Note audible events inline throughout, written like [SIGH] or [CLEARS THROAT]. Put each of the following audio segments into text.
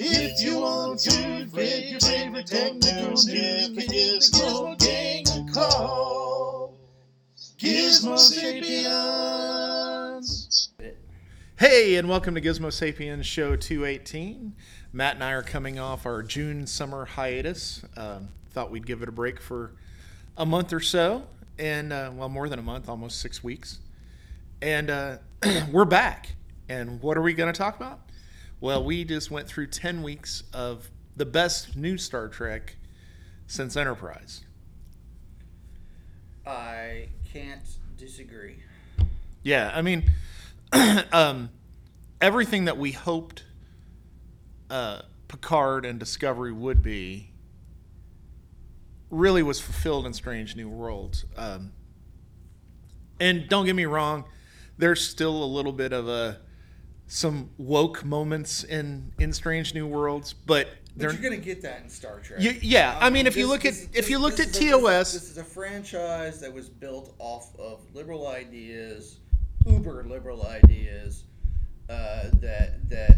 If you want to get your favorite technical news, give Gizmo a call. Gizmo Sapiens. Hey, and welcome to Gizmo Sapiens Show 218. Matt and I are coming off our June summer hiatus. Um, thought we'd give it a break for a month or so, and uh, well, more than a month, almost six weeks. And uh, [CLEARS THROAT] we're back. And what are we going to talk about? Well, we just went through 10 weeks of the best new Star Trek since Enterprise. I can't disagree. Yeah, I mean, [CLEARS THROAT] um, everything that we hoped uh, Picard and Discovery would be really was fulfilled in Strange New Worlds. Um, and don't get me wrong, there's still a little bit of a some woke moments in in Strange New Worlds, but they're But you're gonna get that in Star Trek. You- yeah, I mean, if you look at- if you looked at is a- TOS this is a franchise that was built off of liberal ideas, uber liberal ideas, uh, that that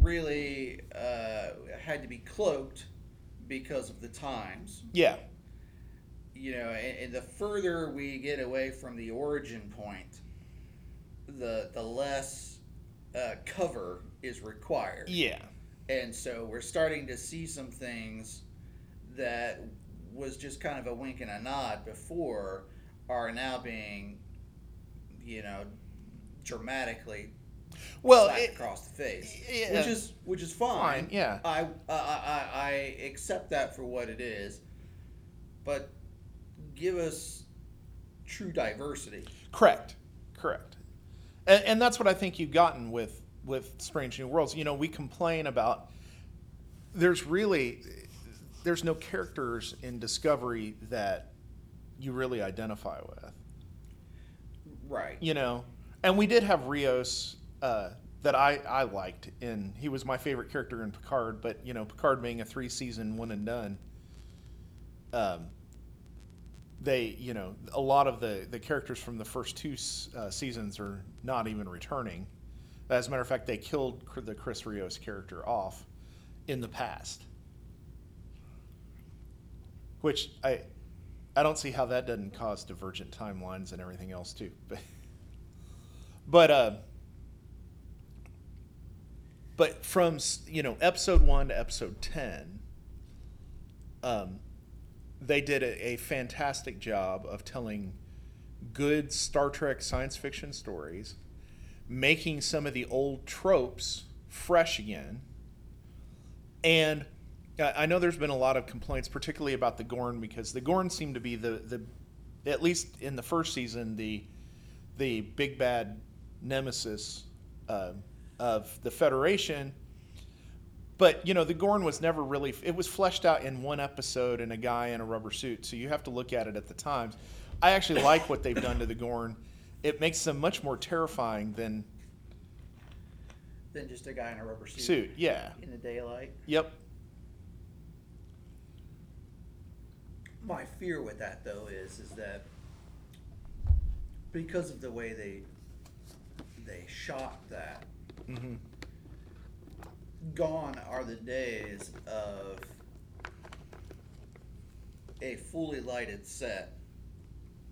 really uh, had to be cloaked because of the times. yeah, you know, and, and the further we get away from the origin point, the the less uh, cover is required. yeah, And so we're starting to see some things that was just kind of a wink and a nod before are now being, you know, dramatically well, it, across the face, yeah. which is which is fine. Fine, yeah. I, I I I accept that for what it is, but give us true diversity. Correct, correct, and, and that's what I think you've gotten with with Strange New Worlds. You know, we complain about there's really there's no characters in Discovery that you really identify with. Right. You know, and we did have Rios uh, that I I liked, and he was my favorite character in Picard. But you know, Picard being a three season one and done. Um, they, you know, a lot of the, the characters from the first two uh, seasons are not even returning. As a matter of fact, they killed the Chris Rios character off in the past, which I I don't see how that doesn't cause divergent timelines and everything else too. [LAUGHS] But but uh, but from you know episode one to episode ten, um, they did a, a fantastic job of telling good Star Trek science fiction stories, making some of the old tropes fresh again. And I know there's been a lot of complaints, particularly about the Gorn, because the Gorn seemed to be the, the at least in the first season, the the big bad nemesis uh, of the Federation. But you know, the Gorn was never really. It was fleshed out in one episode and a guy in a rubber suit. So you have to look at it at the times. I actually like what they've done to the Gorn. It makes them much more terrifying than Than just a guy in a rubber suit, suit. Yeah. in the daylight. Yep. My fear with that though is is that because of the way they they shot that, hmm gone are the days of a fully lighted set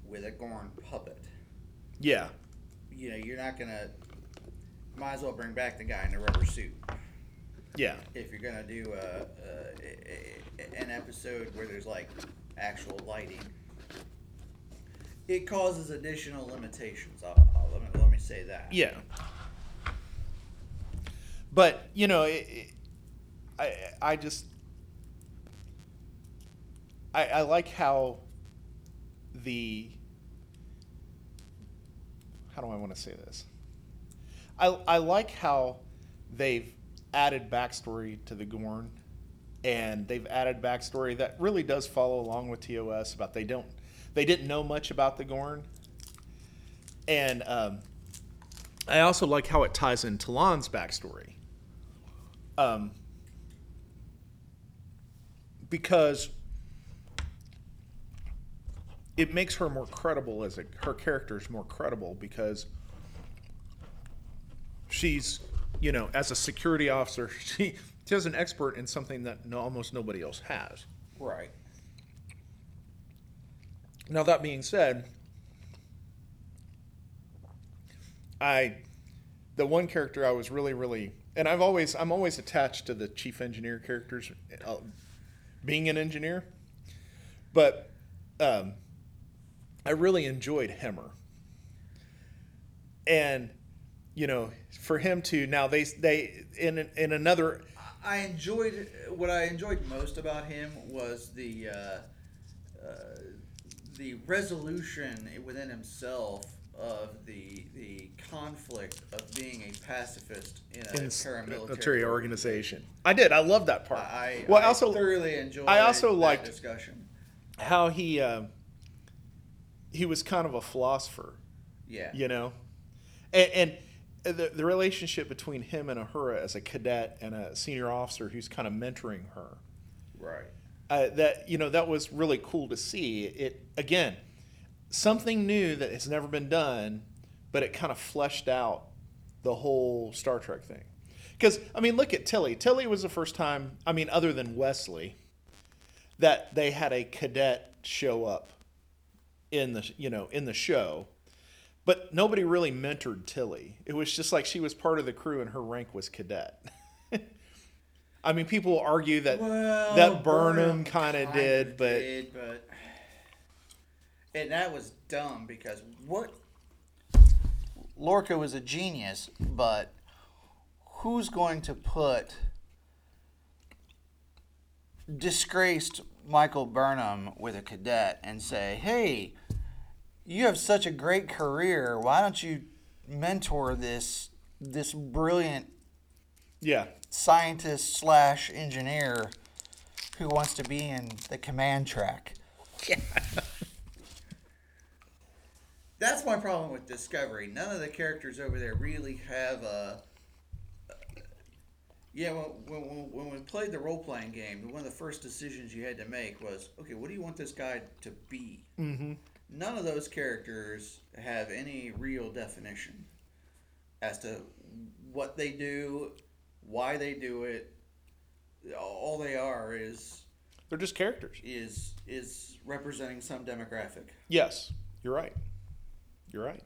with a Gorn puppet. Yeah. You know, you're not gonna. Might as well bring back the guy in the rubber suit Yeah. if you're gonna do a, a, a an episode where there's like actual lighting. It causes additional limitations. I'll, I'll, let, me, let me say that. Yeah. But you know, it, it, I I just I, I like how the how do I want to say this? I I like how they've added backstory to the Gorn, and they've added backstory that really does follow along with TOS about they don't they didn't know much about the Gorn, and um, I also like how it ties in Talon's backstory. Um, because it makes her more credible as a her character is more credible because she's you know, as a security officer, [LAUGHS] she she's an expert in something that no, almost nobody else has. Right. Now that being said, I the one character I was really really and I've always I'm always attached to the chief engineer characters, uh, being an engineer, but um, I really enjoyed Hemmer, and you know for him to now they they in in another I enjoyed what I enjoyed most about him was the uh, uh, the resolution within himself of the the conflict of being a pacifist in a in paramilitary military organization. I did. I love that part. I, well, I I also thoroughly enjoyed. I also that liked- discussion. how he uh, he was kind of a philosopher, Yeah. you know, and, and the the relationship between him and Uhura as a cadet and a senior officer who's kind of mentoring her. Right. Uh, that you know that was really cool to see. It again, something new that has never been done, but it kind of fleshed out the whole Star Trek thing. Because I mean, look at Tilly. Tilly was the first time. I mean, other than Wesley, that they had a cadet show up in the you know in the show. But nobody really mentored Tilly. It was just like she was part of the crew and her rank was cadet. [LAUGHS] I mean, people argue that Well, that Burnham kind of did, did, but and that was dumb because what Lorca was a genius, but who's going to put disgraced Michael Burnham with a cadet and say, "Hey, you have such a great career. Why don't you mentor this this brilliant yeah, scientist slash engineer who wants to be in the command track. [LAUGHS] That's my problem with Discovery. None of the characters over there really have a. Yeah, when, when, when we played the role playing game, one of the first decisions you had to make was okay, what do you want this guy to be? mm-hmm. None of those characters have any real definition as to what they do, why they do it. All they are is they're just characters. is is representing some demographic, Yes, you're right. You're right.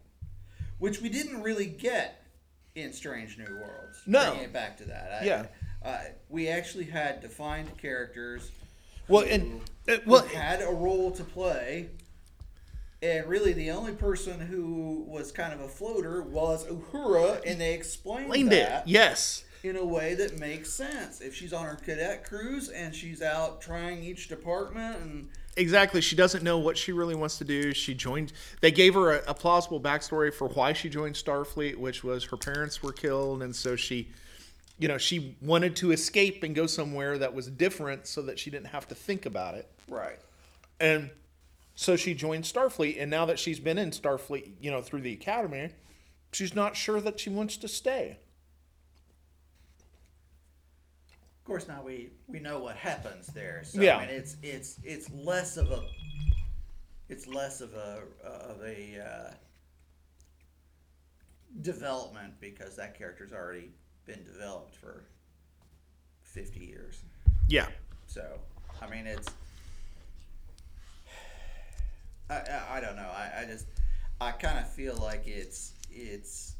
which we didn't really get in Strange New Worlds. No. bringing it back to that. I, Yeah. uh, we actually had defined characters. Well, who- and uh, well, had a role to play. And really, the only person who was kind of a floater was Uhura, and they explained explained it. that Yes. in a way that makes sense. If she's on her cadet cruise and she's out trying each department, and Exactly. She doesn't know what she really wants to do. She joined. They gave her a, a plausible backstory for why she joined Starfleet, which was her parents were killed, and so she, you know, she wanted to escape and go somewhere that was different, so that she didn't have to think about it. right, And so she joined Starfleet, and now that she's been in Starfleet, you know, through the academy, she's not sure that she wants to stay. of course, now we we know what happens there. So Yeah. I mean, it's it's it's less of a it's less of a of a uh, development because that character's already been developed for fifty years. Yeah. So, I mean, it's. I, I, I don't know. I, I just I kind of feel like it's it's.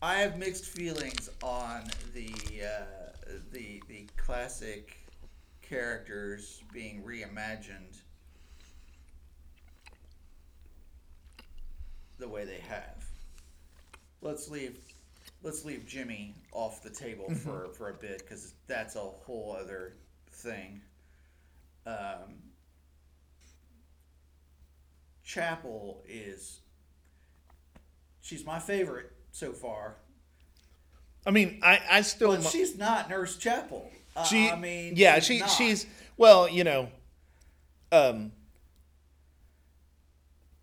I have mixed feelings on the uh, the the classic characters being reimagined the way they have. Let's leave let's leave Jimmy off the table for, for a bit because that's a whole other thing. Um, Chapel is she's my favorite so far, I mean, I, I still. but she's not Nurse Chapel. Uh, she, I mean, yeah, she's she, not. she's well, you know, um,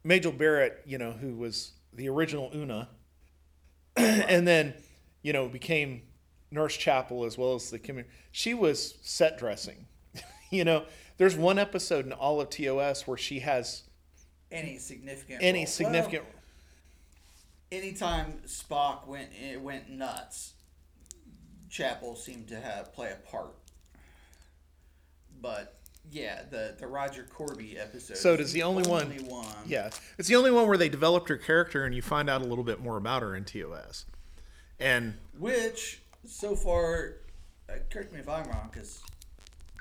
Majel Barrett, you know, who was the original Una, [CLEARS THROAT] and then, you know, became Nurse Chapel as well as the community. She was set dressing. [LAUGHS] you know, there's one episode in all of TOS where she has any significant any role. significant. Well, anytime Spock went it went nuts, Chapel seemed to have play a part. But yeah, the the Roger Korby episode. So is does the only one- only one. Yeah, it's the only one where they developed her character and you find out a little bit more about her in TOS. And Which so far, uh, correct me if I'm wrong, because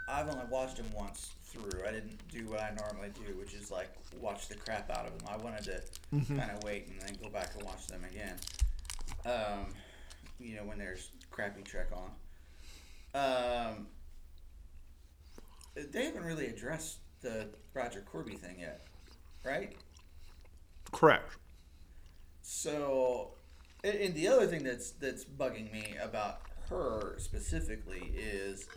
I've only watched them once through. I didn't do what I normally do, which is like watch the crap out of them. I wanted to Mm-hmm. kind of wait and then go back and watch them again. Um, you know when there's crappy Trek on. Um, they haven't really addressed the Roger Korby thing yet, right? correct. So, and and the other thing that's that's bugging me about her specifically is,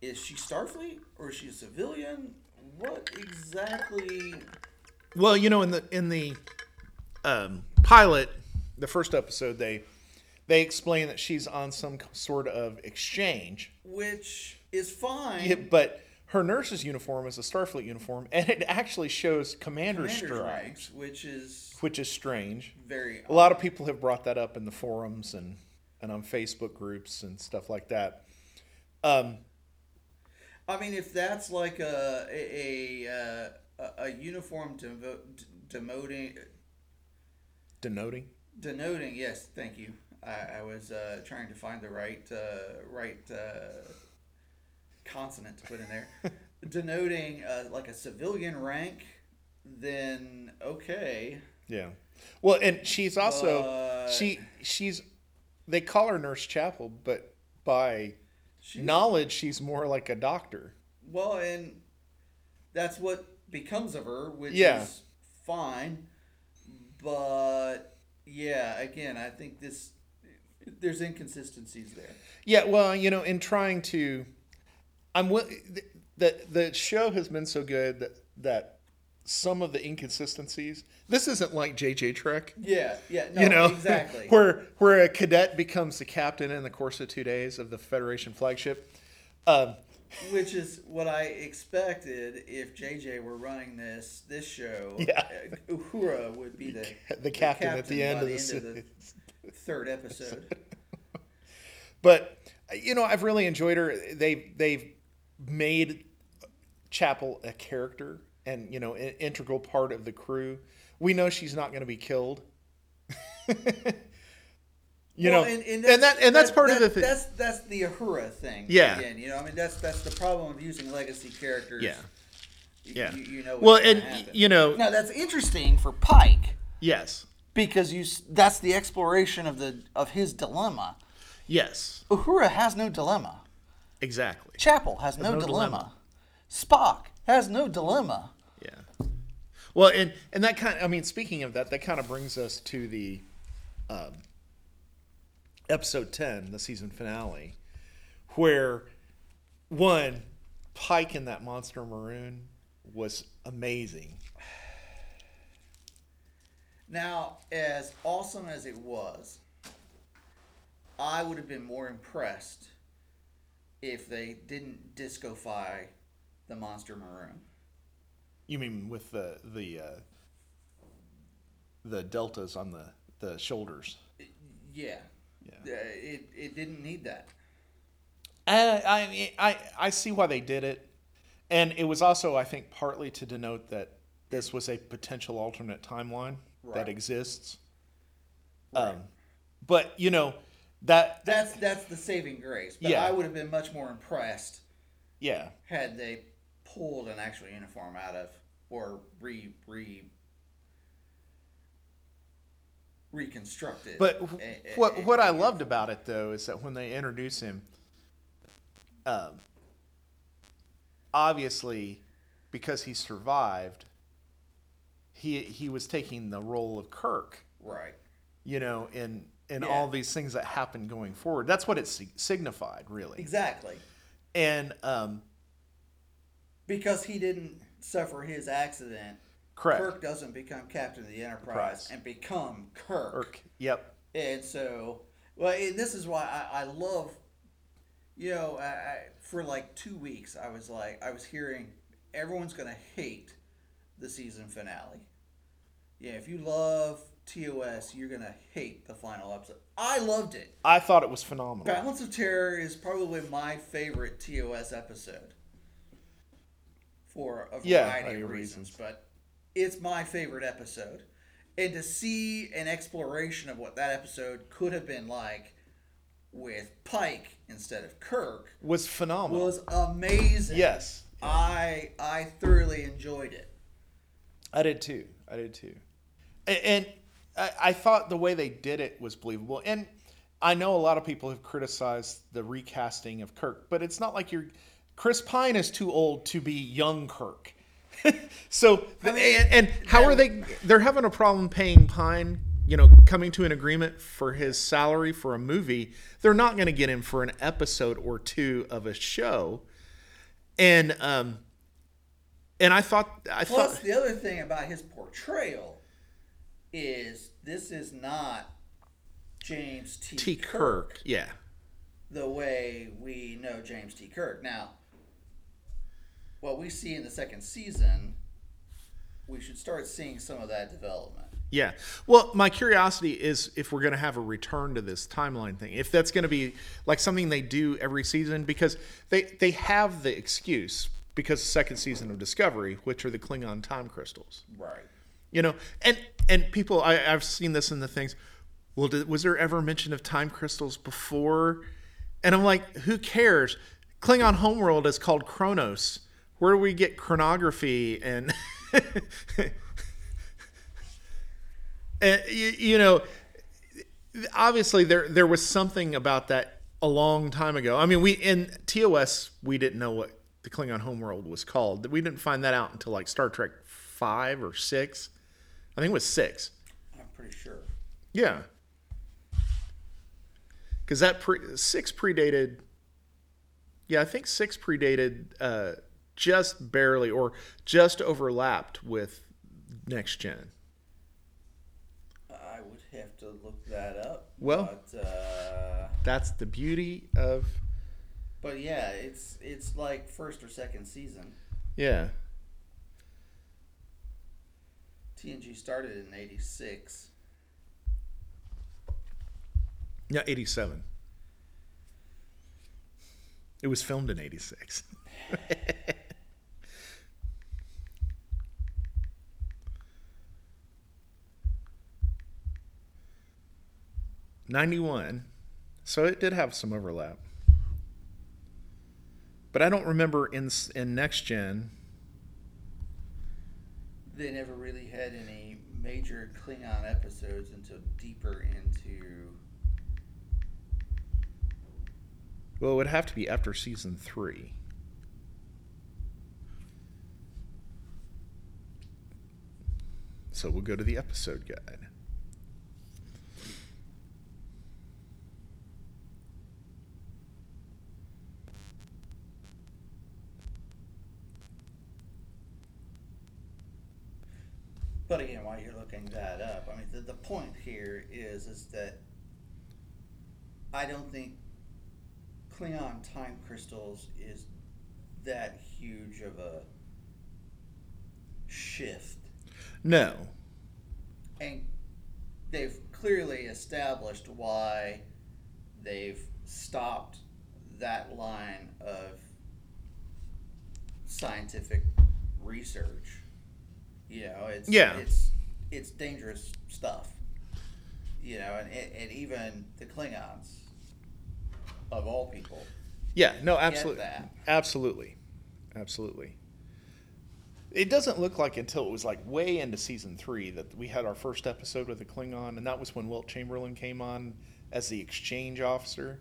is she Starfleet or is she a civilian? What exactly? Well, you know, in the in the um, pilot, the first episode, they they explain that she's on some sort of exchange, Which is fine. Yeah, but her nurse's uniform is a Starfleet uniform, and it actually shows commander, stripes, ranks, which is which is strange. very. A lot of people have brought that up in the forums and and on Facebook groups and stuff like that. Um, I mean, if that's like a a a, a, a uniform devo- demoting denoting. denoting yes thank you i, I was uh, trying to find the right uh, right uh, consonant to put in there [LAUGHS] denoting uh, like a civilian rank then okay Yeah. Well, and she's also she she's they call her Nurse Chapel, but by She's- knowledge, she's more like a doctor. well and that's what becomes of her which Yeah. is fine but yeah again i think this there's inconsistencies there Yeah. Well, you know, in trying to, I'm the the show has been so good that that some of the inconsistencies. This isn't like JJ Trek. yeah yeah no you know, exactly [LAUGHS] where where a cadet becomes the captain in the course of two days of the Federation flagship. Um, Which is what I expected if JJ were running this this show. [LAUGHS] Yeah. uh, Uhura would be the the captain, at the end of the, end se- the third episode. [LAUGHS] But you know, I've really enjoyed her. They they've made Chapel a character and you know an integral part of the crew. We know she's not going to be killed. [LAUGHS] you Well, know, and, that and that's part of the thing. That's that's the Uhura thing. Yeah. Again, you know, I mean, that's that's the problem of using legacy characters. Yeah. You, Yeah. You, you know. Well, and you know, now that's interesting for Pike yes, because you that's the exploration of the of his dilemma. yes, Uhura has no dilemma. exactly. Chapel has no, no dilemma. dilemma. Spock has no dilemma. Well, and and that kind. I mean, speaking of that, that kind of brings us to the um, episode ten, the season finale, where one Pike in that monster maroon was amazing. Now, as awesome as it was, I would have been more impressed if they didn't discofy the monster maroon. You mean with the the uh, the deltas on the the shoulders? Yeah. Yeah. Uh, it, it didn't need that. Uh, I I I see why they did it, and it was also, I think, partly to denote that this was a potential alternate timeline Right. that exists. Right. Um, but you know that That's that's the saving grace. But Yeah. I would have been much more impressed yeah had they pulled an actual uniform out of or re re reconstructed. But what what I loved about it though is that when they introduce him, um, obviously, because he survived, he he was taking the role of Kirk. right. You know, in in Yeah. all these things that happened going forward. That's what it sig- signified, really. Exactly. And um, Because he didn't suffer his accident, correct. Kirk doesn't become captain of the Enterprise Enterprise. and become Kirk. Kirk. Yep. And so, well, and this is why I, I love, you know, I, I, for like two weeks, I was like, I was hearing everyone's going to hate the season finale. Yeah, if you love TOS, you're gonna hate the final episode. I loved it. I thought it was phenomenal. Balance of Terror is probably my favorite TOS episode for a variety Yeah, I of agree. reasons, but it's my favorite episode. And to see an exploration of what that episode could have been like with Pike instead of Kirk Was phenomenal. was amazing. yes, I I thoroughly enjoyed it. I did too. I did too. A- And I, I thought the way they did it was believable. And I know a lot of people have criticized the recasting of Kirk, but it's not like you're. Chris Pine is too old to be young Kirk. [LAUGHS] so, and, and how are they? They're having a problem paying Pine. You know, coming to an agreement for his salary for a movie. They're not going to get him for an episode or two of a show. And um, and I thought I Plus, thought the other thing about his portrayal is this is not James T. T. Kirk, Kirk. Yeah. the way we know James T. Kirk. Now, what we see in the second season, we should start seeing some of that development. Yeah. Well, my curiosity is if we're going to have a return to this timeline thing. If that's going to be like something they do every season because they they have the excuse because second season of Discovery, which are the Klingon time crystals. Right. You know, and and people I I've seen this in the things. Well, did, was there ever mention of time crystals before? And I'm like, who cares? Klingon homeworld is called Kronos. Where do we get chronography and [LAUGHS] and you, you know obviously there there was something about that a long time ago. I mean, we in TOS we didn't know what the Klingon homeworld was called. We didn't find that out until like Star Trek 5 or 6. I think it was 6. I'm pretty sure. Yeah. Cuz that pre- 6 predated Yeah, I think 6 predated uh just barely or just overlapped with next gen. I would have to look that up. Well- but, uh, That's the beauty of but yeah, it's it's like first or second season. yeah. TNG started in '86. Yeah, 87. It was filmed in 86. [LAUGHS] Ninety-one, so it did have some overlap, but I don't remember in in next gen. They never really had any major Klingon episodes until deeper into. Well, it would have to be after season three. So we'll go to the episode guide. But again, while you're looking that up, I mean, the, the point here is is that I don't think Klingon time crystals is that huge of a shift, No. and they've clearly established why they've stopped that line of scientific research. You know, it's Yeah. it's it's dangerous stuff. You know, and and even the Klingons, of all people, Yeah, no, absolutely. that. Absolutely. Absolutely. It doesn't look like until it was like way into season three that we had our first episode with the Klingon, and that was when Wilt Chamberlain came on as the exchange officer.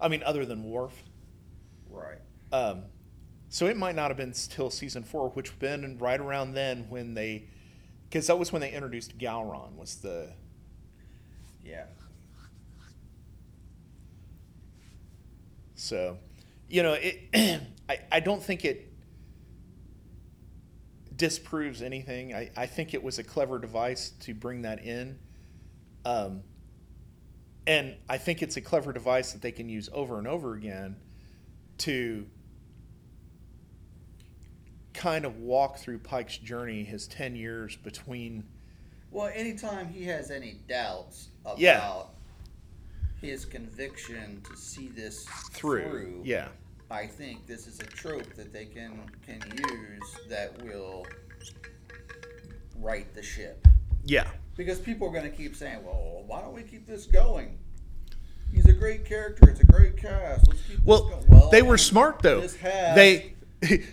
I mean, other than Worf. right? Um, so it might not have been till season four, which been right around then when they, because that was when they introduced Gowron was the Yeah. So, you know, it. [CLEARS THROAT] I I don't think it disproves anything. I I think it was a clever device to bring that in. Um. And I think it's a clever device that they can use over and over again to kind of walk through Pike's journey, his 10 years between Well, anytime he has any doubts about Yeah. his conviction to see this through. through, Yeah. I think this is a trope that they can can use that will right the ship. Yeah. Because people are going to keep saying, "Well, why don't we keep this going?" He's a great character. It's a great cast. Let's keep Well, this going. they were smart though. Has, They [LAUGHS]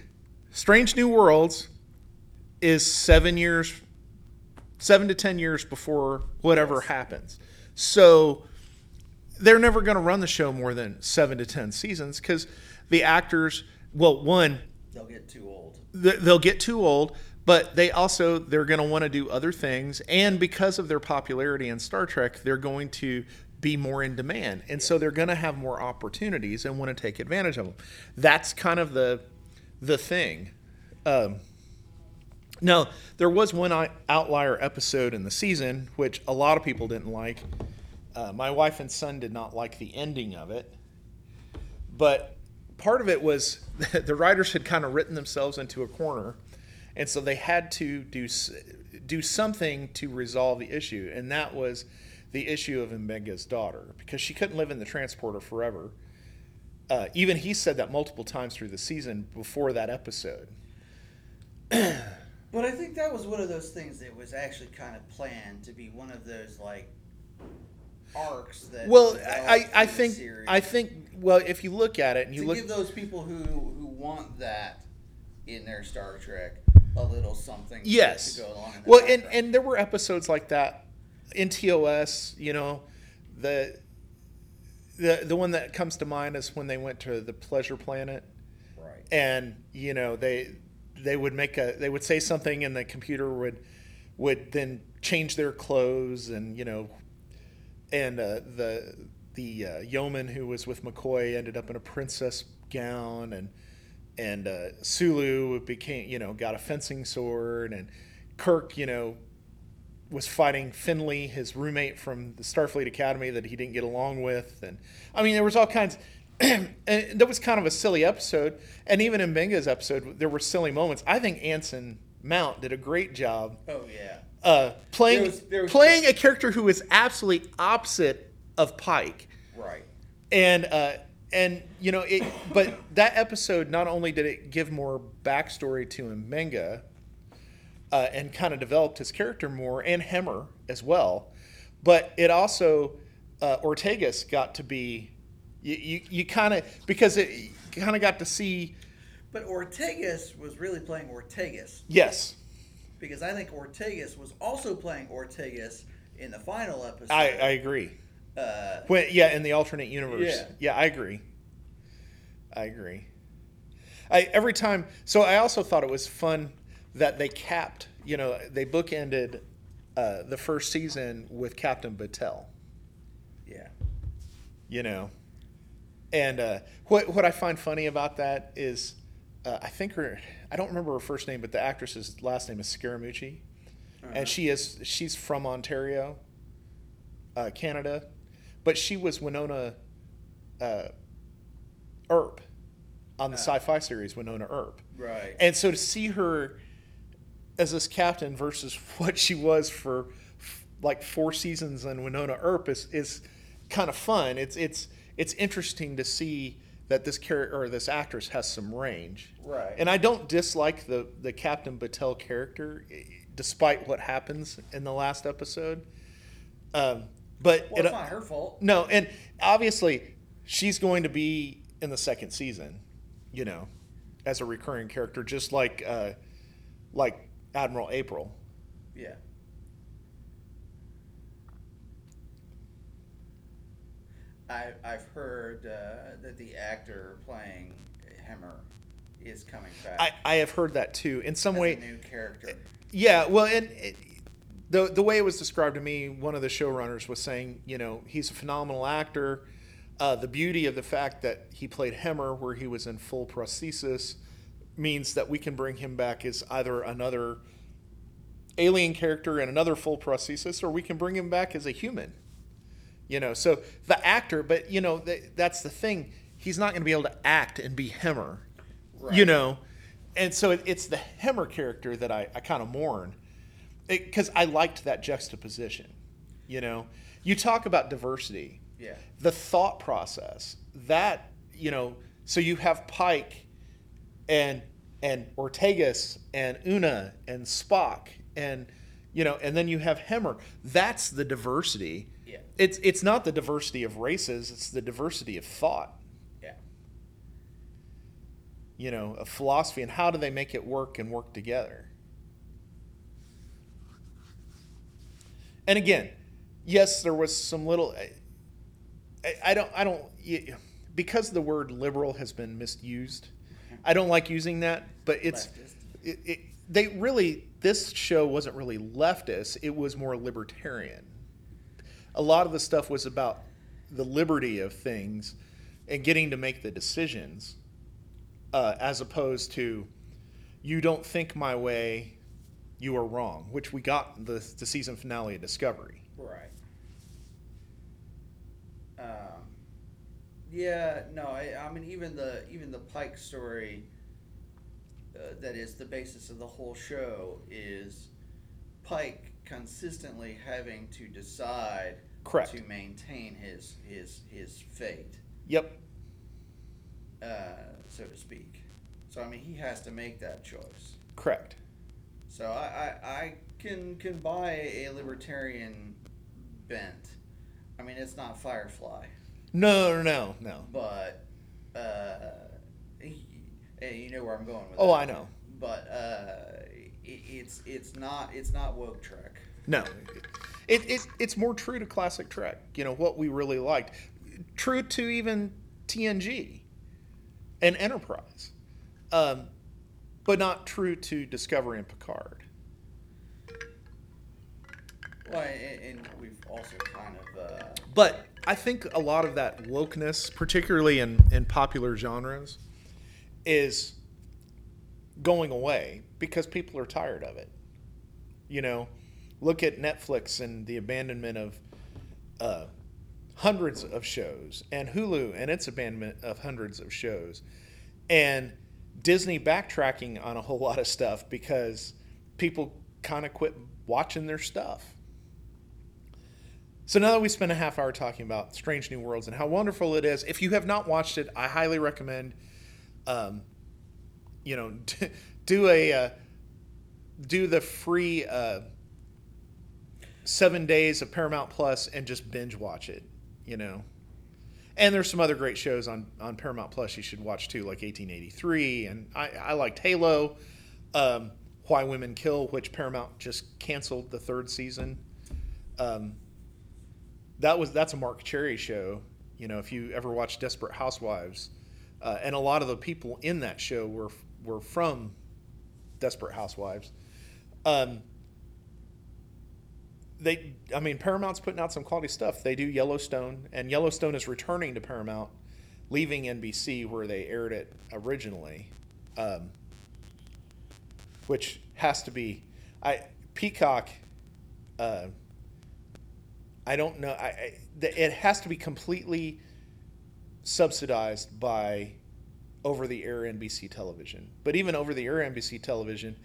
Strange New Worlds is 7 years 7 to 10 years before whatever Yes. happens. So they're never going to run the show more than 7 to 10 seasons cuz the actors well one they'll get too old. th- they'll get too old but they also they're going to want to do other things and because of their popularity in star trek they're going to be more in demand and so they're going to have more opportunities and want to take advantage of them that's kind of the the thing. Um, now there was one outlier episode in the season which a lot of people didn't like. Uh, my wife and son did not like the ending of it. But part of it was [LAUGHS] the writers had kind of written themselves into a corner and so they had to do do something to resolve the issue and that was the issue of Mbenga's daughter because she couldn't live in the transporter forever uh, even he said that multiple times through the season before that episode But I think that was one of those things that was actually kind of planned to be one of those like arcs that. well I, I, I through the think I think well if you look at it and you to look give those people who who want that in their Star Trek a little something. Yes. To go along. Well, and and there were episodes like that in TOS. You know, the the the one that comes to mind is when they went to the Pleasure Planet, right. and you know they they would make a they would say something, and the computer would would then change their clothes, and you know, and uh, the the uh, yeoman who was with McCoy ended up in a princess gown, and and uh, Sulu became you know got a fencing sword, and Kirk you know was fighting Finley, his roommate from the Starfleet Academy that he didn't get along with, and I mean there was all kinds. [CLEARS THROAT] and that was kind of a silly episode, and even in Benga's episode, there were silly moments. I think Anson Mount did a great job Oh yeah. uh, playing There was- there was- playing a character who is absolutely opposite of Pike Right. and uh, and you know it but that episode not only did it give more backstory to Mbenga uh, and kind of developed his character more and Hemmer as well. But it also uh, Ortegas got to be you you, you kind of because it kind of got to see But Ortegas was really playing Ortegas. Yes. Because I think Ortegas was also playing Ortegas in the final episode. I, I agree. Uh, when, yeah in the alternate universe. Yeah. yeah I agree. I agree. I every time so I also thought it was fun that they capped you know they bookended uh, the first season with Captain Batel yeah. you know and uh, what what I find funny about that is uh, I think her I don't remember her first name but the actress's last name is Scaramucci Uh-huh. and she is she's from Ontario uh, Canada but she was Wynonna uh, Earp on the Ah. sci-fi series Wynonna Earp Right. and so to see her as this captain versus [LAUGHS] what she was for like four seasons in Wynonna Earp is, is kind of fun. It's it's it's interesting to see that this character or this actress has some range. Right. And I don't dislike the the Captain Batel character, eh, despite what happens in the last episode. Um, but well, it, it's not her fault. no, and obviously she's going to be in the second season, you know, as a recurring character, just like uh, like Admiral April. Yeah. I, I've heard uh, that the actor playing Hemmer is coming back. I, I have heard that too. In some as way, a new character. yeah. Well, and it, the the way it was described to me, one of the showrunners was saying, you know, he's a phenomenal actor. Uh, the beauty of the fact that he played Hemmer, where he was in full prosthesis, means that we can bring him back as either another alien character in another full prosthesis, or we can bring him back as a human. You know, so the actor, but you know, th- that's the thing. He's not going to be able to act and be Hemmer. You know, and so it, it's the Hemmer character that I, I kind of mourn. because I liked that juxtaposition. You know, you talk about diversity, Yeah. the thought process that you know. So you have Pike, and and Ortegas and Una and Spock and you know, and then you have Hemmer. That's the diversity. Yeah. It's it's not the diversity of races. It's the diversity of thought. Yeah. You know, of philosophy and how do they make it work and work together. And again, yes, there was some little. I, I, I don't. I don't. Because the word liberal has been misused, I don't like using that. But it's it, it, they really. This show wasn't really leftist. It was more libertarian. A lot of the stuff was about the liberty of things and getting to make the decisions, uh, as opposed to, you don't think my way, you are wrong, which we got the the season finale of Discovery. Right. Um, yeah, no, I, I mean even the even the Pike story uh, that is the basis of the whole show is Pike consistently having to decide Correct. to maintain his his his fate, Yep. uh, so to speak. So I mean he has to make that choice. Correct. So I, I, I can can buy a libertarian bent. I mean, it's not Firefly, No, no, no, no. but uh, you know where I'm going with Oh, that. I know. But uh, it, it's it's not it's not woke Trek. No. It, it, it's more true to classic Trek, you know, what we really liked. True to even TNG and Enterprise. Um, but not true to Discovery and Picard. Well, and, and we've also kind of uh, But I think a lot of that wokeness, particularly in, in popular genres, is going away because people are tired of it. You know, look at Netflix and the abandonment of uh, hundreds of shows, and Hulu and its abandonment of hundreds of shows, and Disney backtracking on a whole lot of stuff because people kind of quit watching their stuff. So now that we spent a half hour talking about Strange New Worlds and how wonderful it is, if you have not watched it, I highly recommend, um, you know, [LAUGHS] do a uh, do the free uh, seven days of Paramount Plus and just binge watch it. You know, and there's some other great shows on on Paramount Plus you should watch too, like 1883, and I, I liked Halo, um, Why Women Kill, which Paramount just canceled the third season. Um, that was that's a Marc Cherry show. You know, if you ever watched Desperate Housewives, uh, and a lot of the people in that show were were from Desperate Housewives. Um, they, I mean, Paramount's putting out some quality stuff. They do Yellowstone, and Yellowstone is returning to Paramount, leaving NBC where they aired it originally, um, which has to be, I Peacock. Uh, I don't know. I, I the, it has to be completely subsidized by over-the-air NBC television. But even over-the-air NBC television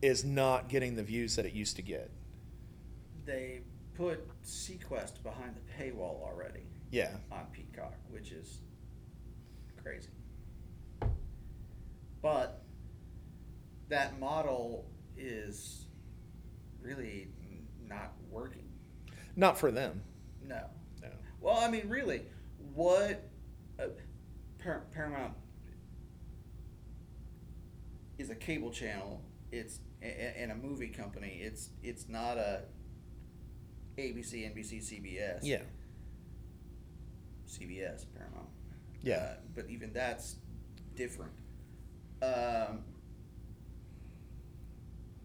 is not getting the views that it used to get. they put SeaQuest behind the paywall already Yeah. on Peacock, which is crazy. But that model is really not working. Not for them. No. No. Well, I mean, really, what uh, Par- Paramount is a cable channel. It's and a movie company. It's it's not a ABC, NBC, CBS. Yeah. CBS, Paramount. Yeah. Uh, but even that's different. Um,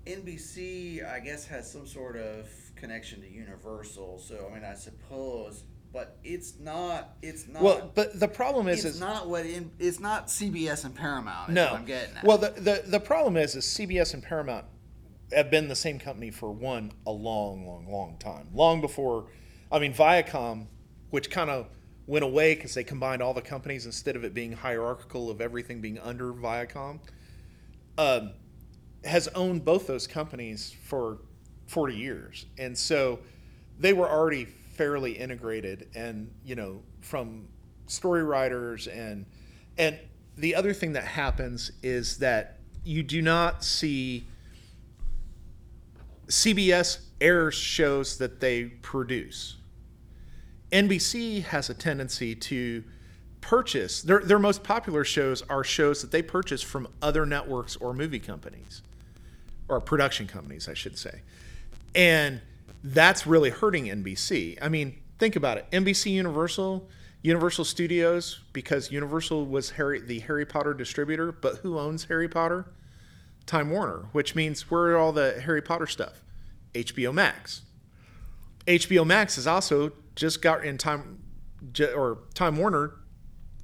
NBC, I guess, has some sort of connection to Universal. So I mean, I suppose, but it's not. It's not. Well, but the problem is, it's is not what in. It's not CBS and Paramount. Is no. what I'm getting at. Well, the, the the problem is, is CBS and Paramount have been the same company for one a long, long, long time. Long before, I mean, Viacom, which kind of went away because they combined all the companies instead of it being hierarchical of everything being under Viacom, um, has owned both those companies for 40 years. And so they were already fairly integrated and, you know, from story writers and and the other thing that happens is that you do not see CBS airs shows that they produce. NBC has a tendency to purchase their their most popular shows are shows that they purchase from other networks or movie companies or production companies, I should say. And that's really hurting NBC. I mean, think about it. NBC Universal, Universal Studios because Universal was Harry the Harry Potter distributor, but who owns Harry Potter? Time Warner, which means where are all the Harry Potter stuff? HBO Max. HBO Max has also just got in time or Time Warner,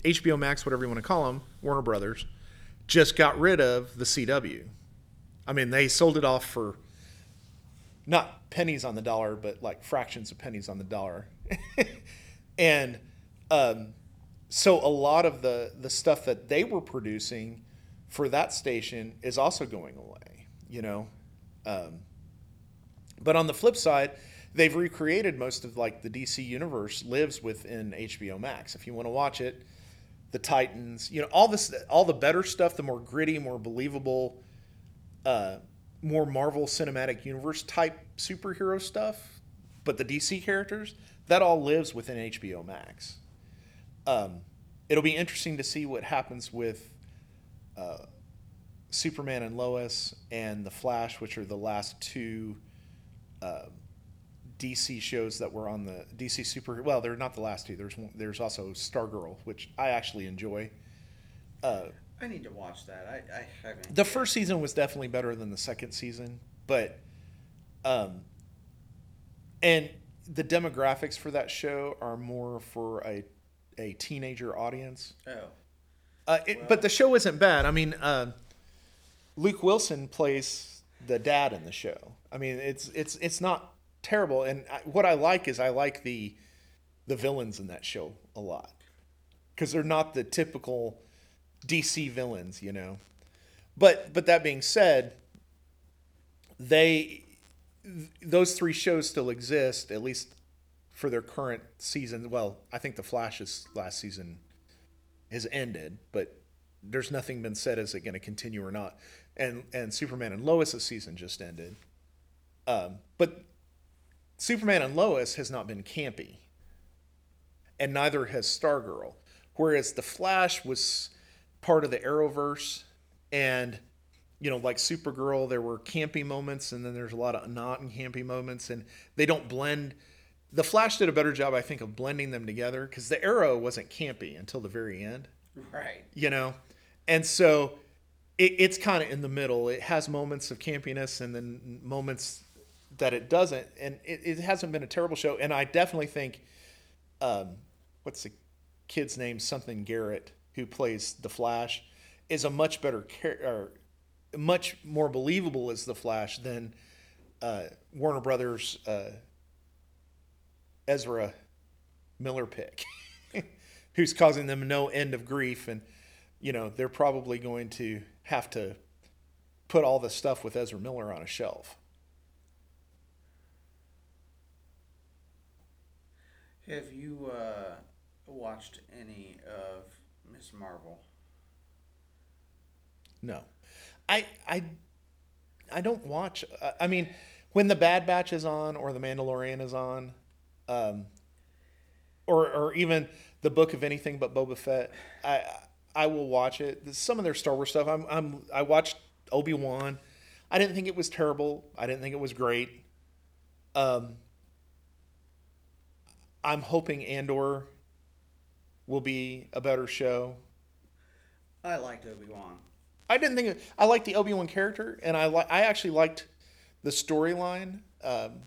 HBO Max, whatever you want to call them, Warner Brothers, just got rid of the CW. I mean, they sold it off for not pennies on the dollar, but like fractions of pennies on the dollar. [LAUGHS] and um, so a lot of the the stuff that they were producing for that station is also going away. You know, um, but on the flip side, they've recreated most of like the DC universe lives within HBO Max. If you want to watch it, the Titans, you know, all this, all the better stuff, the more gritty, more believable, uh, more Marvel Cinematic Universe type superhero stuff, but the DC characters, that all lives within HBO Max. Um, it'll be interesting to see what happens with uh, Superman and Lois and The Flash, which are the last two uh, DC shows that were on the DC Super. Well, they're not the last two. There's there's also Stargirl, which I actually enjoy. Uh, I need to watch that. I, I haven't. the first season was definitely better than the second season, but um, and the demographics for that show are more for a a teenager audience. Oh. Uh, it, but the show isn't bad. I mean, uh, Luke Wilson plays the dad in the show. I mean, it's it's it's not terrible. And I, what I like is I like the the villains in that show a lot because they're not the typical DC villains, you know. But but that being said, they those three shows still exist at least for their current season. Well, I think the Flash's last season has ended, but there's nothing been said is it going to continue or not. And and Superman and Lois's season just ended. Um, but Superman and Lois has not been campy, and neither has Stargirl. Whereas the Flash was part of the Arrowverse, and you know, like Supergirl, there were campy moments, and then there's a lot of not campy moments, and they don't blend. The Flash did a better job, I think, of blending them together because the Arrow wasn't campy until the very end. Right. You know, and so it, it's kind of in the middle. It has moments of campiness and then moments that it doesn't, and it, it hasn't been a terrible show. And I definitely think, um, what's the kid's name? Something Garrett, who plays the Flash, is a much better character, much more believable as the Flash than uh, Warner Brothers uh, Ezra Miller pick, [LAUGHS] who's causing them no end of grief, and you know they're probably going to have to put all the stuff with Ezra Miller on a shelf. Have you uh, watched any of Marvel? No, I I I don't watch. Uh, I mean, when the Bad Batch is on or the Mandalorian is on, um, or or even the Book of Anything but Boba Fett, I I will watch it. Some of their Star Wars stuff. I'm I'm I watched Obi Wan. I didn't think it was terrible. I didn't think it was great. Um, I'm hoping Andor will be a better show. I liked Obi Wan. I didn't think I liked the Obi Wan character, and I li- I actually liked the storyline. Um,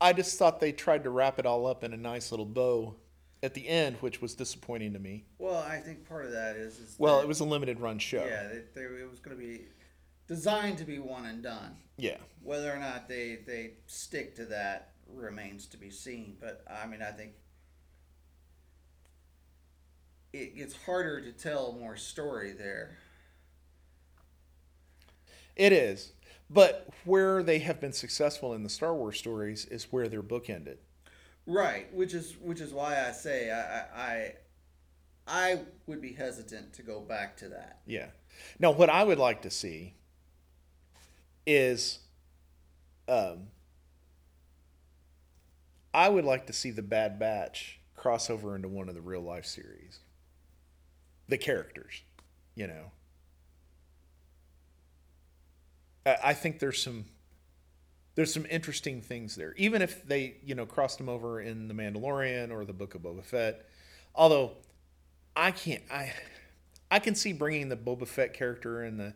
I just thought they tried to wrap it all up in a nice little bow at the end, which was disappointing to me. Well, I think part of that is, is Well, that- it was a limited run show. yeah, they, they, it was going to be designed to be one and done. Yeah. Whether or not they they stick to that remains to be seen. But I mean, I think it gets harder to tell more story there. It is. But where they have been successful in the Star Wars stories is where they're bookended. Right, which is which is why I say I I I, would be hesitant to go back to that. Yeah. Now, what I would like to see is, um, I would like to see the Bad Batch cross over into one of the real life series. The characters, you know. I, think there's some there's some interesting things there. Even if they, you know, crossed them over in The Mandalorian or the Book of Boba Fett. Although I can't I I can see bringing the Boba Fett character and the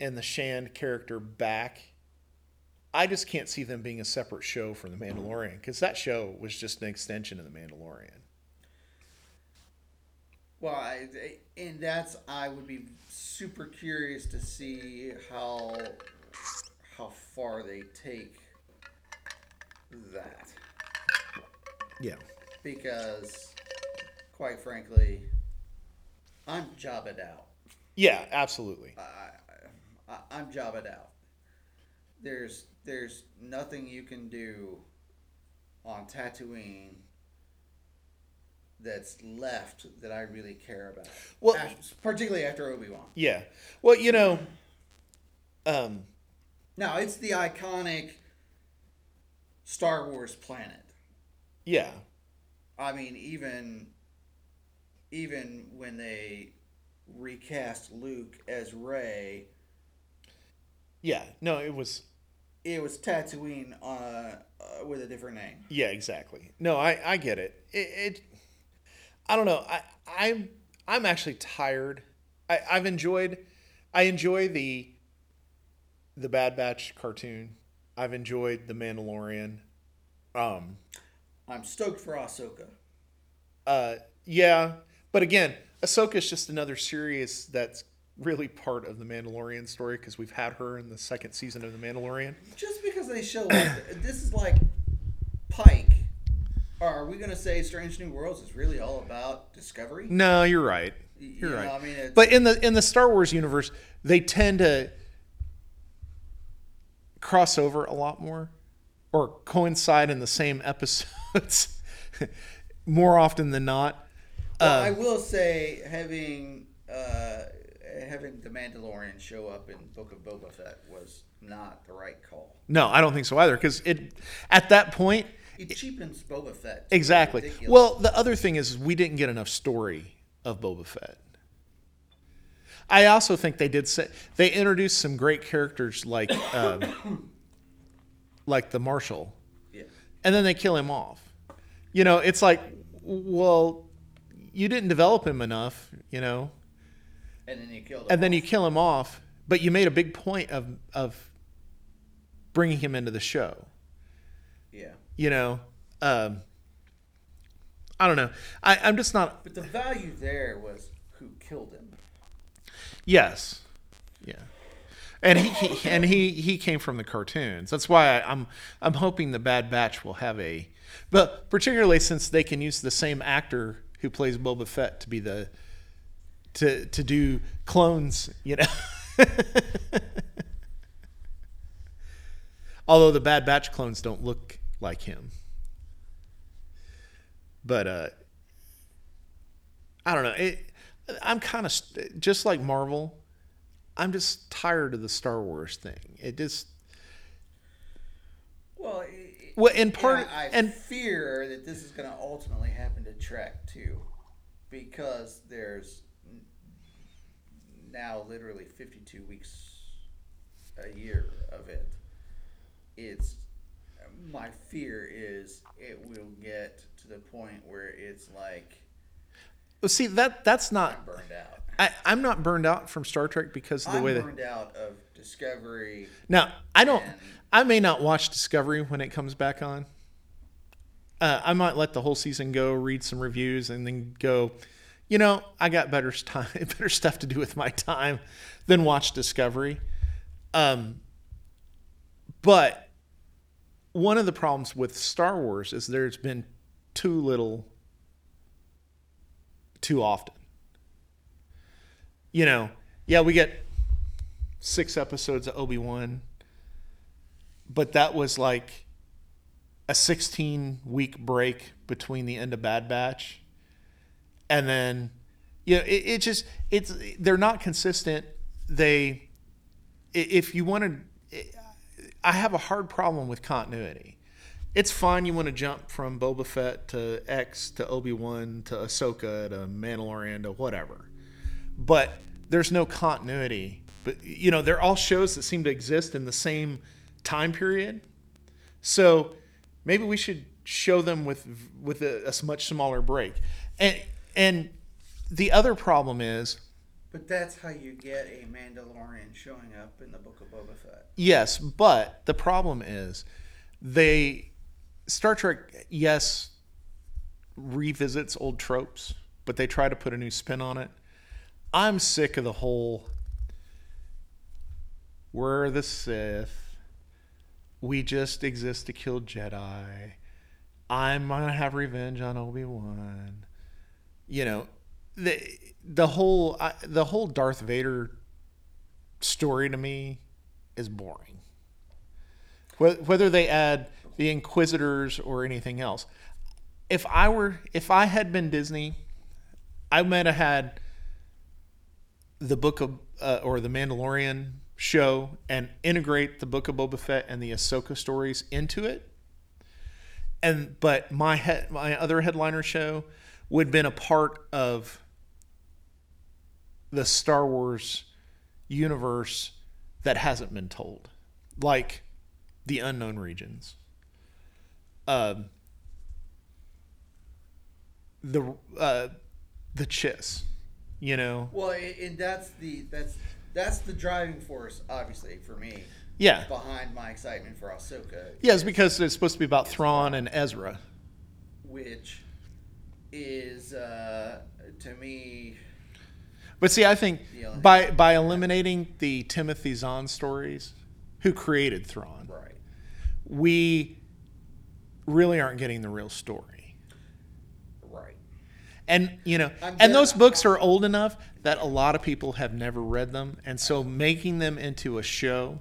and the Shand character back. I just can't see them being a separate show from the Mandalorian because that show was just an extension of the Mandalorian. Well, I, and that's I would be super curious to see how how far they take that Yeah. because, quite frankly, I'm jobbed out. Yeah, absolutely. I, I, I'm jobbed out. There's there's nothing you can do on Tatooine that's left that I really care about. Well- Af- particularly after Obi Wan. Yeah. Well, you know, um, Now it's the iconic Star Wars planet. yeah. I mean, even even when they recast Luke as Rey, Yeah. No, it was it was Tatooine uh, uh, with a different name. Yeah, exactly. No, I, I get it. it. It I don't know. I I'm I'm actually tired. I, I've enjoyed I enjoy the the Bad Batch cartoon. I've enjoyed the Mandalorian. Um I'm stoked for Ahsoka. uh yeah, but again, Ahsoka is just another series that's really part of the Mandalorian story because we've had her in the second season of the Mandalorian. Just because they show like this is like Pike. Are we gonna say Strange New Worlds is really all about discovery? No, you're right. You're you right. I mean, But in the in the Star Wars universe, they tend to cross over a lot more or coincide in the same episodes [LAUGHS] more often than not. well, uh, I will say having uh, having the Mandalorian show up in Book of Boba Fett was not the right call. No, I don't think so either because it at that point It cheapens Boba Fett. exactly. ridiculous. Well, the other thing is we didn't get enough story of Boba Fett. I also think they did say they introduced some great characters like [COUGHS] um, like the Marshal. yeah. and then they kill him off. You know, it's like, well, you didn't develop him enough, you know, and then you killed him. and then you kill him off, but you made a big point of of bringing him into the show. You know, um, I don't know. I, I'm just not. But the value there was who killed him. Yes, yeah, and he, he and he he came from the cartoons. That's why I, I'm I'm hoping the Bad Batch will have a, but particularly since they can use the same actor who plays Boba Fett to be the to to do clones, you know. [LAUGHS] Although the Bad Batch clones don't look like him. But uh I don't know. It, I'm kind of just like Marvel. I'm just tired of the Star Wars thing. It just Well, it, well, in part I, I and fear that this is going to ultimately happen to Trek too, because there's now literally 52 weeks a year of it. It's my fear is it will get to the point where it's like well, see that that's I'm not. burned out. I, I'm not burned out from Star Trek because of the I'm way that. burned out of Discovery. Now I don't. and- I may not watch Discovery when it comes back on. Uh, I might let the whole season go, read some reviews, and then go. You know, I got better [LAUGHS] time, better stuff to do with my time than watch Discovery. Um, but one of the problems with Star Wars is there's been too little, too often. You know, yeah, we get six episodes of Obi Wan but that was like a 16 week break between the end of Bad Batch and then you know it, it just it's they're not consistent they if you want to i have a hard problem with continuity. It's fine you want to jump from Boba Fett to X to Obi-Wan to Ahsoka to Mandalorian to whatever. But there's no continuity. But you know they're all shows that seem to exist in the same time period. So maybe we should show them with with a, a much smaller break. And and the other problem is But that's how you get a Mandalorian showing up in the Book of Boba Fett. yes, but the problem is they Star Trek yes revisits old tropes, but they try to put a new spin on it. I'm sick of the whole we're the Sith. We just exist to kill Jedi. I'm gonna have revenge on Obi Wan. You know, the the whole I, the whole Darth Vader story to me is boring. Whether they add the Inquisitors or anything else, if I were if I had been Disney, I might have had the book of uh, or the Mandalorian show and integrate the book of Boba Fett and the Ahsoka stories into it. And but my my other headliner show would have been a part of the Star Wars universe that hasn't been told, like the unknown regions. Um, the uh, the Chiss, you know, Well, and that's the that's that's the driving force, obviously, for me yeah, behind my excitement for Ahsoka. yeah. It's because it's supposed to be about Thrawn and Ezra. which is uh, to me But see, I think by by eliminating the Timothy Zahn stories, who created Thrawn, right. we really aren't getting the real story. Right. And you know, I'm and those books are old enough that a lot of people have never read them, and so making them into a show,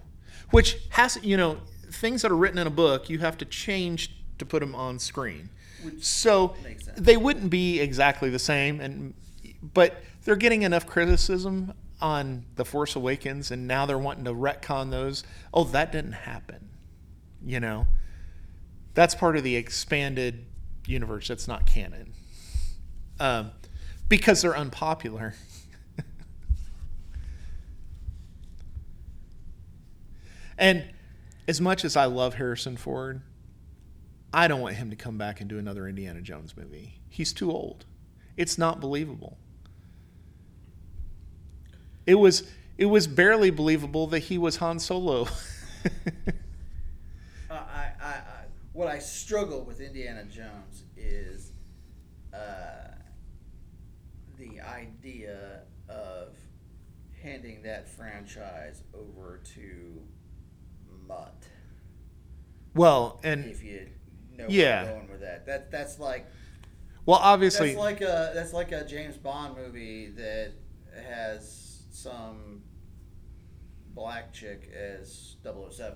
which has you know things that are written in a book, you have to change to put them on screen. Which So they wouldn't be exactly the same, and but they're getting enough criticism on the Force Awakens, and now they're wanting to retcon those. Oh, that didn't happen. You know, that's part of the expanded universe. That's not canon, um, because they're unpopular. [LAUGHS] and as much as I love Harrison Ford, I don't want him to come back and do another Indiana Jones movie. He's too old. It's not believable. It was it was barely believable that he was Han Solo. I, [LAUGHS] I, I, I, what I struggle with Indiana Jones is uh, the idea of handing that franchise over to Mutt. well, and If you know Yeah. where I'm going with that, that that's like well, obviously, that's like a that's like a James Bond movie that has some black chick as 007,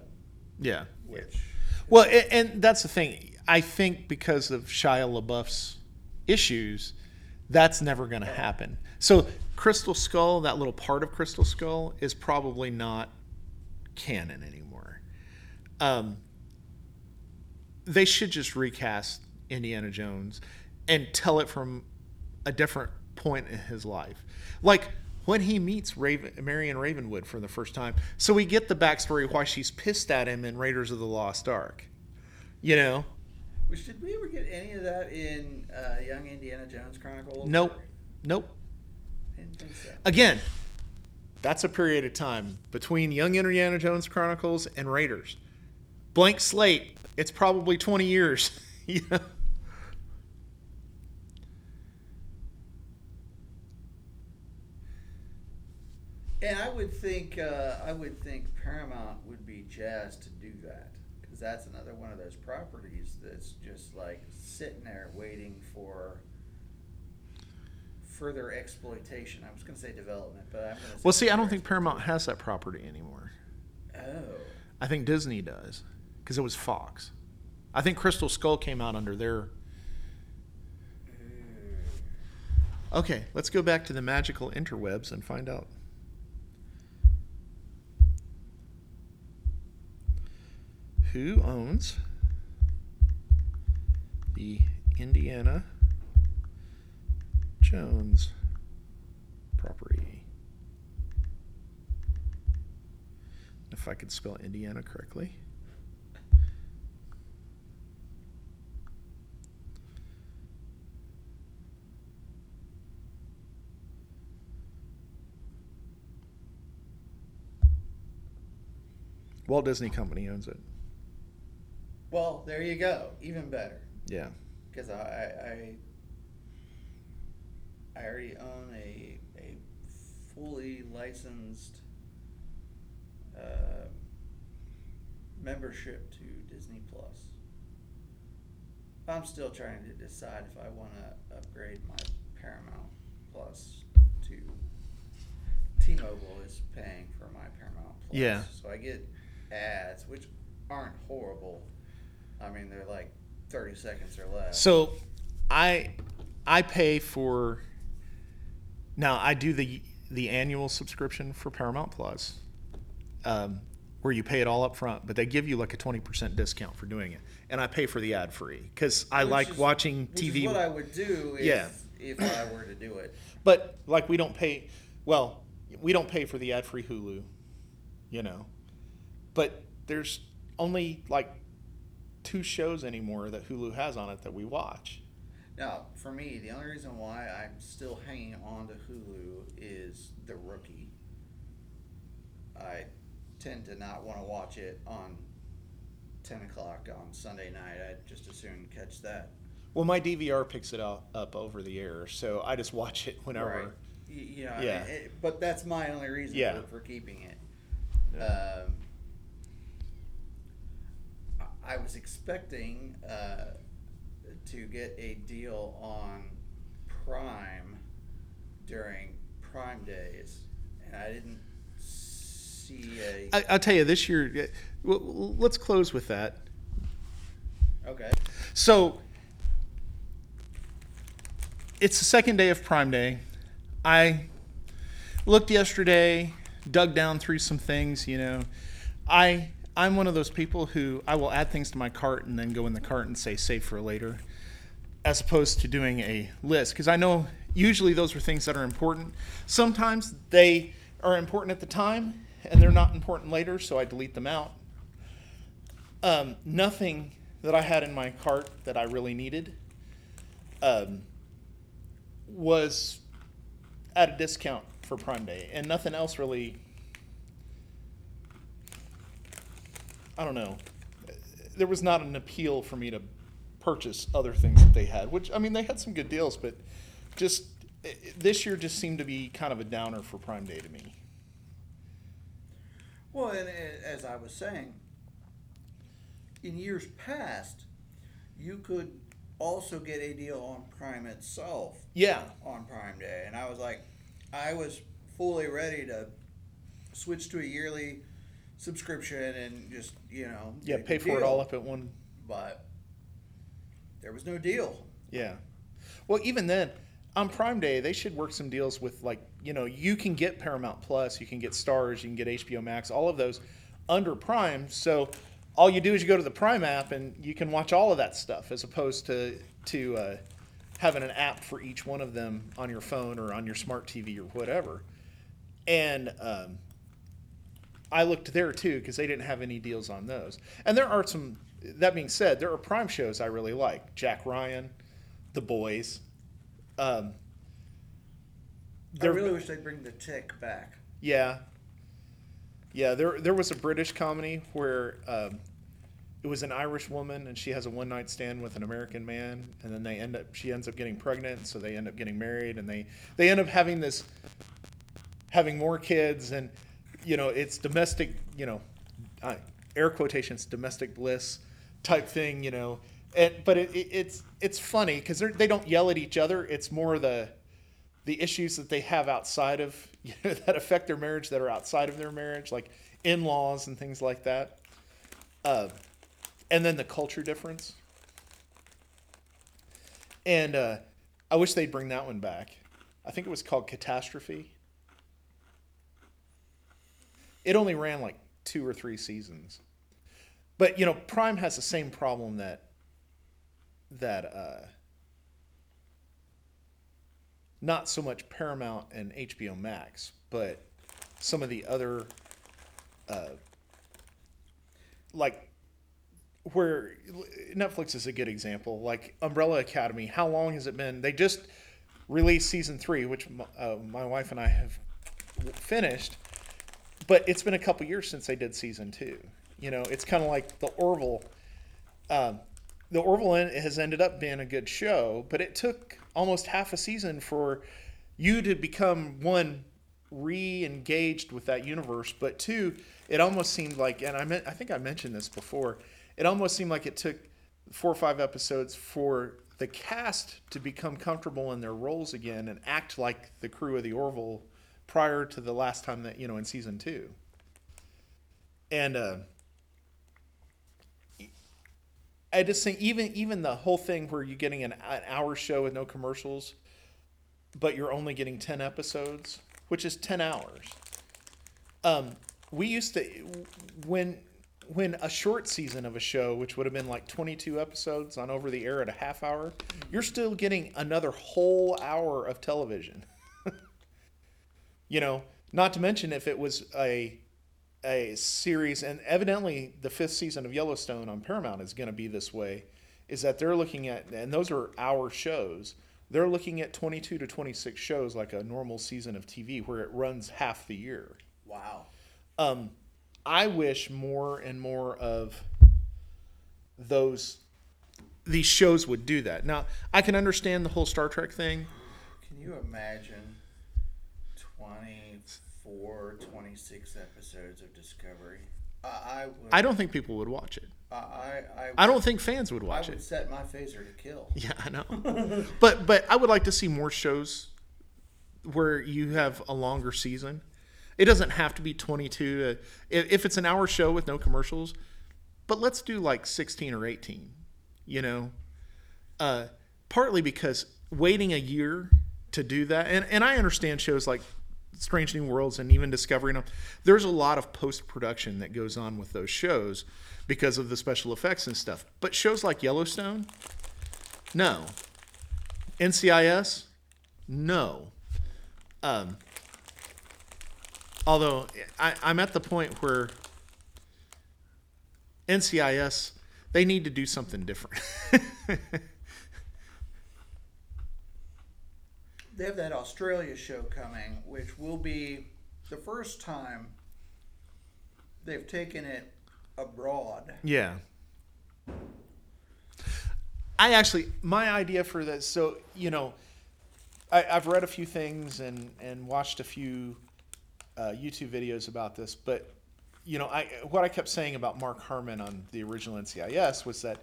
yeah. which Well, a- and that's the thing. I think because of Shia LaBeouf's issues, that's never going to happen. So Crystal Skull, that little part of Crystal Skull, is probably not canon anymore. Um, they should just recast Indiana Jones and tell it from a different point in his life, like when he meets Raven, Marion Ravenwood for the first time. So we get the backstory why she's pissed at him in Raiders of the Lost Ark. You know, Which did we ever get any of that in uh, Young Indiana Jones Chronicles? nope, nope. I didn't think so. Again, that's a period of time between Young Indiana Jones Chronicles and Raiders. Blank slate. It's probably 20 years. [LAUGHS] you know? And I would think uh, I would think Paramount would be jazzed to do that because that's another one of those properties that's just like sitting there waiting for further exploitation. I was going to say development, but I'm going to. Well, see, I don't think Paramount has that property anymore. Oh, I think Disney does. because it was Fox. I think Crystal Skull came out under their. Okay, let's go back to the magical interwebs and find out. Who owns the Indiana Jones property? If I could spell Indiana correctly. Walt Disney Company owns it. Well, there you go. Even better. Yeah. Because I, I I already own a a fully licensed uh, membership to Disney Plus. I'm still trying to decide if I want to upgrade my Paramount Plus to T-Mobile is paying for my Paramount Plus. Yeah. So I get ads, which aren't horrible. I mean, they're like 30 seconds or less. So, I I pay for. Now I do the the annual subscription for Paramount Plus, um, where you pay it all up front, but they give you like a twenty percent discount for doing it, and I pay for the ad free because I Which like is- watching TV. What I would do if, Yeah. if I were to do it. But like we don't pay well, we don't pay for the ad free Hulu, you know. But there's only like two shows anymore that Hulu has on it that we watch. Now, for me, the only reason why I'm still hanging on to Hulu is The Rookie. I tend to not want to watch it on 10 o'clock on Sunday night. I'd just as soon catch that. Well, my DVR picks it up, up over the air, so I just watch it [LAUGHS] whenever. Right. Y- You know, Yeah. it, but that's my only reason Yeah. for, for keeping it. Yeah. Um, I- was expecting uh, to get a deal on Prime during Prime days, and I didn't see a. I, I'll tell you this year. well, let's close with that. okay. So it's the second day of Prime Day. I looked yesterday, dug down through some things. You know, I I'm one of those people who I will add things to my cart and then go in the cart and say save for later, as opposed to doing a list because I know usually those are things that are important. Sometimes they are important at the time and they're not important later, so I delete them out. Um, nothing that I had in my cart that I really needed um, was at a discount for Prime Day, and nothing else really. I don't know. There was not an appeal for me to purchase other things that they had, which I mean they had some good deals, but just eh, this year just seemed to be kind of a downer for Prime Day to me. Well, and uh, as I was saying, in years past, you could also get a deal on Prime itself Yeah, on Prime Day, and I was like, I was fully ready to switch to a yearly subscription and just you know yeah, pay for it all up at one but there was no deal. Yeah. Well, even then, on Prime Day, they should work some deals with like you know you can get Paramount Plus, you can get Starz, you can get HBO Max, all of those under Prime. So all you do is you go to the Prime app and you can watch all of that stuff, as opposed to to uh, having an app for each one of them on your phone or on your smart TV or whatever. And um, I looked there too because they didn't have any deals on those. And there are some. That being said, there are Prime shows I really like. Jack Ryan, The Boys. Um, I really wish they'd bring the tick back. yeah. Yeah, there there was a British comedy where um, it was an Irish woman and she has a one night stand with an American man and then they end up she ends up getting pregnant so they end up getting married and they they end up having this having more kids and you know it's domestic you know uh, air quotations domestic bliss type thing you know and but it, it, it's it's funny because they don't yell at each other it's more the the issues that they have outside of [LAUGHS] you know, that affect their marriage that are outside of their marriage like in-laws and things like that uh, and then the culture difference. And uh, I wish they'd bring that one back. I think it was called Catastrophe. It only ran like two or three seasons. But you know, Prime has the same problem that that uh, not so much Paramount and HBO Max, but some of the other uh, like where Netflix is a good example. Like Umbrella Academy, how long has it been? They just released season three, which uh, my wife and I have finished, but it's been a couple years since they did season two. You know, it's kind of like the Orville. Um, the Orville has ended up being a good show, but it took almost half a season for you to become one re-engaged with that universe, but two, it almost seemed like, and I meant, I think I mentioned this before it almost seemed like it took four or five episodes for the cast to become comfortable in their roles again and act like the crew of the Orville prior to the last time that you know in season two. And uh, I just think even even the whole thing where you're getting an, an hour show with no commercials, but you're only getting ten episodes, which is ten hours. Um, we used to when when a short season of a show, which would have been like 22 episodes on over the air at a half hour, you're still getting another whole hour of television. You know, not to mention if it was a a series, and evidently the fifth season of Yellowstone on Paramount is going to be this way, is that they're looking at, and those are hour shows. They're looking at 22 to 26 shows like a normal season of TV where it runs half the year. Wow. Um, I wish more and more of those these shows would do that. Now, I can understand the whole Star Trek thing. Can you imagine 24, 26 episodes of Discovery? I, I, would, I don't think people would watch it. I, I, I don't think fans would watch it. I would it. set my phaser to kill. [LAUGHS] Yeah, I know. [LAUGHS] but but I would like to see more shows where you have a longer season. It doesn't have to be 22. To, if, if it's an hour show with no commercials, but let's do like 16 or 18. You know, uh, partly because waiting a year to do that, and and I understand shows like Strange New Worlds and even Discovering them. There's a lot of post production that goes on with those shows because of the special effects and stuff. But shows like Yellowstone, no. NCIS, no. Um, although I, I'm at the point where NCIS, they need to do something different. [LAUGHS] They have that Australia show coming, which will be the first time they've taken it abroad. Yeah. I actually, my idea for this, so, you know, I, I've read a few things and, and watched a few uh, YouTube videos about this, but, you know, I what I kept saying about Mark Harmon on the original NCIS was that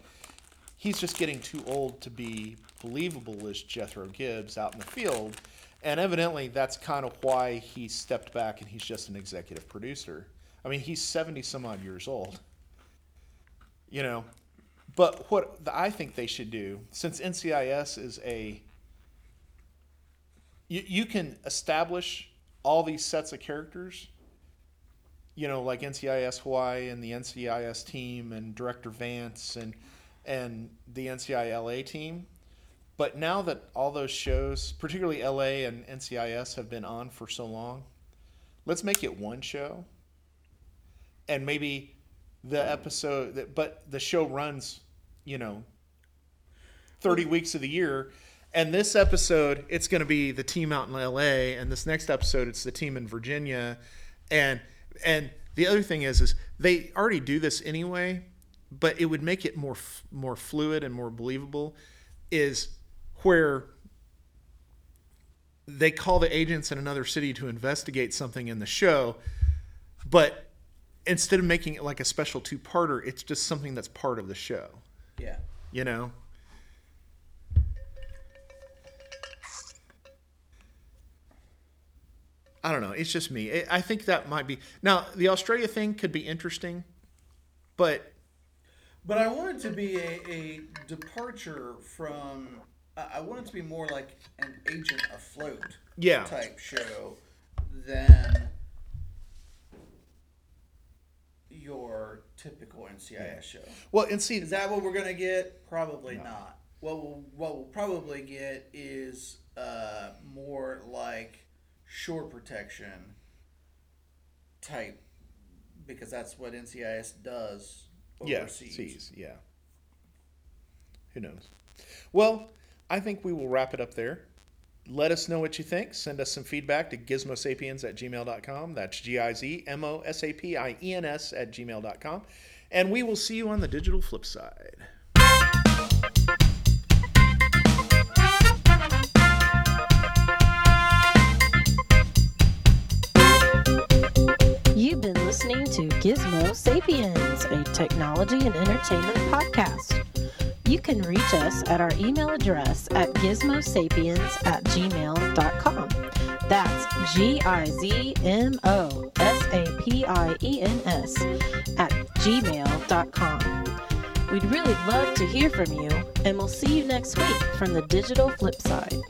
he's just getting too old to be believable as Jethro Gibbs out in the field. And evidently, that's kind of why he stepped back and he's just an executive producer. I mean, he's 70 some odd years old. You know, but what I think they should do, since NCIS is a, you, you can establish all these sets of characters, you know, like NCIS Hawaii and the NCIS team and Director Vance and and the NCI LA team. But now that all those shows, particularly LA and NCIS, have been on for so long, let's make it one show. And maybe the episode, that, but the show runs, you know, 30 weeks of the year. And this episode, it's going to be the team out in LA, and this next episode, it's the team in Virginia, and and the other thing is, is they already do this anyway, but it would make it more more fluid and more believable. Is where they call the agents in another city to investigate something in the show, but instead of making it like a special two-parter, it's just something that's part of the show. Yeah. You know. I don't know. It's just me. I think that might be now the Australia thing could be interesting, but But I want it to be a, a departure from. I I want it to be more like an agent afloat Yeah. type show than your typical NCIS show. Well, and see, Is that what we're gonna get? Probably not. What we'll, what we'll probably get is uh, more like shore protection type, because that's what NCIS does yeah, overseas. seas, yeah. Who knows? Well, I think we will wrap it up there. Let us know what you think. Send us some feedback to gizmosapiens at gmail.com. That's G I Z M O S A P I E N S at gmail.com. And we will see you on the digital flip side. To Gizmo Sapiens, a technology and entertainment podcast. You can reach us at our email address at gizmosapiens at gmail.com. That's G I Z M O S A P I E N S at gmail.com. We'd really love to hear from you, and we'll see you next week from the digital flip side.